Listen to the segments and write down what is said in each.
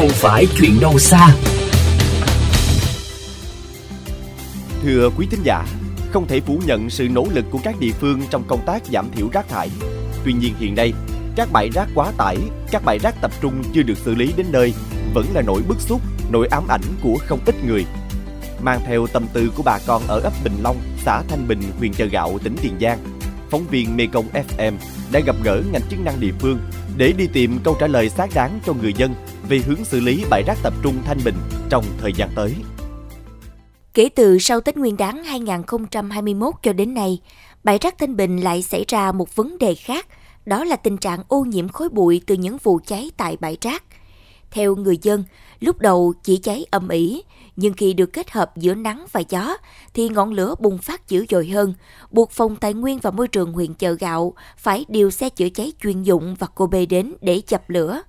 không phải chuyện đâu xa. Thưa quý thính giả, không thể phủ nhận sự nỗ lực của các địa phương trong công tác giảm thiểu rác thải. Tuy nhiên hiện nay, các bãi rác quá tải, các bãi rác tập trung chưa được xử lý đến nơi vẫn là nỗi bức xúc, nỗi ám ảnh của không ít người. Mang theo tâm tư của bà con ở ấp Bình Long, xã Thanh Bình, huyện Chợ Gạo, tỉnh Tiền Giang, phóng viên Mekong FM đã gặp gỡ ngành chức năng địa phương để đi tìm câu trả lời xác đáng cho người dân về hướng xử lý bãi rác tập trung Thanh Bình trong thời gian tới. Kể từ sau Tết Nguyên đán 2021 cho đến nay, bãi rác Thanh Bình lại xảy ra một vấn đề khác, đó là tình trạng ô nhiễm khói bụi từ những vụ cháy tại bãi rác. Theo người dân, lúc đầu chỉ cháy âm ỉ, nhưng khi được kết hợp giữa nắng và gió thì ngọn lửa bùng phát dữ dội hơn, buộc Phòng Tài nguyên và Môi trường huyện Chợ Gạo phải điều xe chữa cháy chuyên dụng và cô bê đến để dập lửa.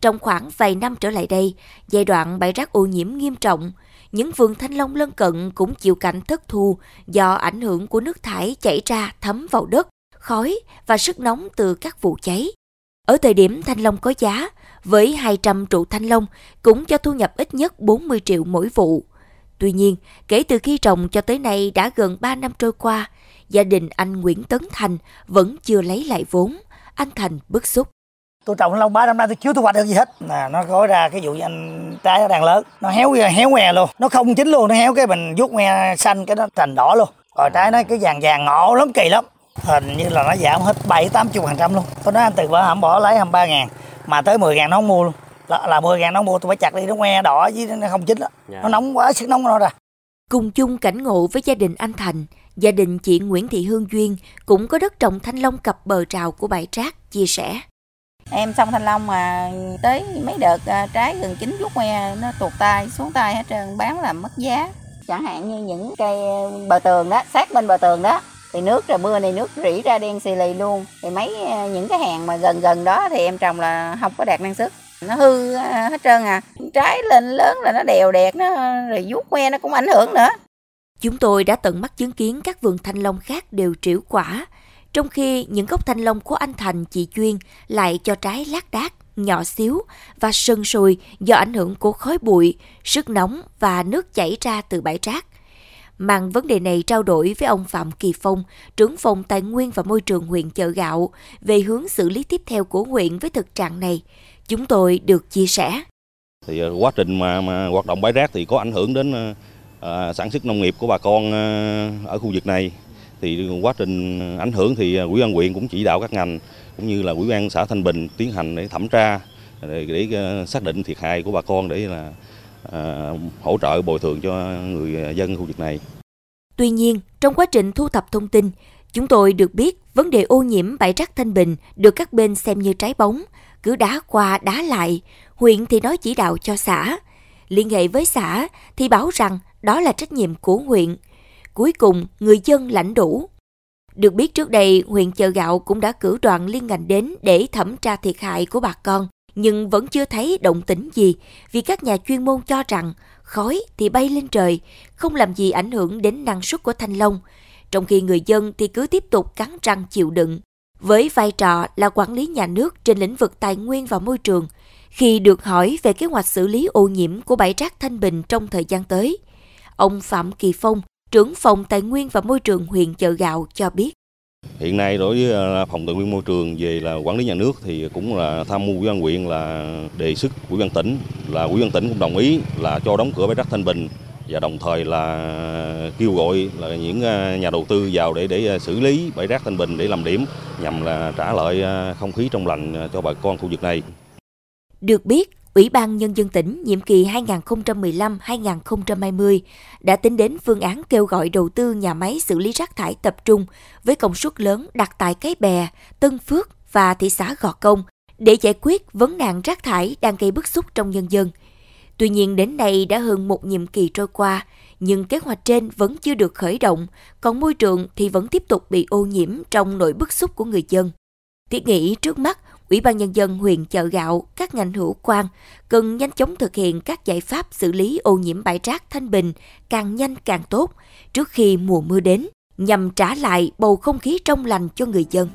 Trong khoảng vài năm trở lại đây, giai đoạn bãi rác ô nhiễm nghiêm trọng, những vườn thanh long lân cận cũng chịu cảnh thất thu do ảnh hưởng của nước thải chảy ra thấm vào đất, khói và sức nóng từ các vụ cháy. Ở thời điểm thanh long có giá, với 200 trụ thanh long cũng cho thu nhập ít nhất 40 triệu mỗi vụ. Tuy nhiên, kể từ khi trồng cho tới nay đã gần 3 năm trôi qua, gia đình anh Nguyễn Tấn Thành vẫn chưa lấy lại vốn. Anh Thành bức xúc. Tôi trồng thanh long 3 năm nay tôi chưa thu hoạch được gì hết. Nè, nó gói ra cái vụ anh trái nó đang lớn, nó héo héo ngoe luôn, nó không chín luôn, nó héo cái mình vuốt ngoe xanh cái nó thành đỏ luôn. Rồi trái nó cái vàng vàng ngộ lắm kỳ lắm. Hình như là nó giảm hết 7 80 phần trăm luôn. Tôi nói anh từ bữa hầm bỏ lấy 23 ngàn mà tới 10 ngàn nó không mua luôn là, là 10 ngàn nó mua tôi phải chặt đi nó ngoe đỏ với nó không chín đó. Yeah. Dạ. nó nóng quá sức nóng nó ra cùng chung cảnh ngộ với gia đình anh Thành gia đình chị Nguyễn Thị Hương Duyên cũng có đất trồng thanh long cặp bờ trào của bãi rác chia sẻ em xong thanh long mà tới mấy đợt à, trái gần chín vuốt ngoe nó tuột tay xuống tay hết trơn bán làm mất giá chẳng hạn như những cây bờ tường đó sát bên bờ tường đó thì nước là mưa này nước rỉ ra đen xì lì luôn. Thì mấy à, những cái hàng mà gần gần đó thì em trồng là không có đạt năng suất. Nó hư à, hết trơn à. Trái lên lớn là nó đèo đẹp nó rồi vuốt que nó cũng ảnh hưởng nữa. Chúng tôi đã tận mắt chứng kiến các vườn thanh long khác đều trĩu quả trong khi những gốc thanh long của anh Thành chị Chuyên lại cho trái lác đác nhỏ xíu và sân sùi do ảnh hưởng của khói bụi, sức nóng và nước chảy ra từ bãi rác mang vấn đề này trao đổi với ông Phạm Kỳ Phong, trưởng phòng Tài nguyên và Môi trường huyện Chợ Gạo về hướng xử lý tiếp theo của huyện với thực trạng này. Chúng tôi được chia sẻ. Thì ờ, quá trình mà, mà hoạt động bãi rác thì có ảnh hưởng đến à, sản xuất nông nghiệp của bà con ở khu vực này. Thì quá trình ảnh hưởng thì quỹ ban huyện cũng chỉ đạo các ngành cũng như là quỹ ban xã Thanh Bình tiến hành để thẩm tra để, để xác định thiệt hại của bà con để là À, hỗ trợ bồi thường cho người dân khu vực này. Tuy nhiên, trong quá trình thu thập thông tin, chúng tôi được biết vấn đề ô nhiễm bãi rác Thanh Bình được các bên xem như trái bóng, cứ đá qua đá lại, huyện thì nói chỉ đạo cho xã. Liên hệ với xã thì bảo rằng đó là trách nhiệm của huyện. Cuối cùng, người dân lãnh đủ. Được biết trước đây, huyện Chợ Gạo cũng đã cử đoàn liên ngành đến để thẩm tra thiệt hại của bà con nhưng vẫn chưa thấy động tĩnh gì vì các nhà chuyên môn cho rằng khói thì bay lên trời, không làm gì ảnh hưởng đến năng suất của thanh long, trong khi người dân thì cứ tiếp tục cắn răng chịu đựng. Với vai trò là quản lý nhà nước trên lĩnh vực tài nguyên và môi trường, khi được hỏi về kế hoạch xử lý ô nhiễm của bãi rác Thanh Bình trong thời gian tới, ông Phạm Kỳ Phong, trưởng phòng Tài nguyên và Môi trường huyện Chợ Gạo cho biết. Hiện nay đối với à, phòng tài nguyên môi trường về là quản lý nhà nước thì cũng là tham mưu với ban huyện là đề xuất của ban tỉnh là ủy ban tỉnh cũng đồng ý là cho đóng cửa bãi rác Thanh Bình và đồng thời là kêu gọi là những à, nhà đầu tư vào để để à, xử lý bãi rác Thanh Bình để làm điểm nhằm là trả lại không khí trong lành cho bà con khu vực này. Được biết, Ủy ban Nhân dân tỉnh nhiệm kỳ 2015-2020 đã tính đến phương án kêu gọi đầu tư nhà máy xử lý rác thải tập trung với công suất lớn đặt tại Cái Bè, Tân Phước và thị xã Gò Công để giải quyết vấn nạn rác thải đang gây bức xúc trong nhân dân. Tuy nhiên đến nay đã hơn một nhiệm kỳ trôi qua, nhưng kế hoạch trên vẫn chưa được khởi động, còn môi trường thì vẫn tiếp tục bị ô nhiễm trong nỗi bức xúc của người dân. Thiết nghĩ trước mắt Ủy ban Nhân dân huyện Chợ Gạo, các ngành hữu quan cần nhanh chóng thực hiện các giải pháp xử lý ô nhiễm bãi rác Thanh Bình càng nhanh càng tốt trước khi mùa mưa đến, nhằm trả lại bầu không khí trong lành cho người dân.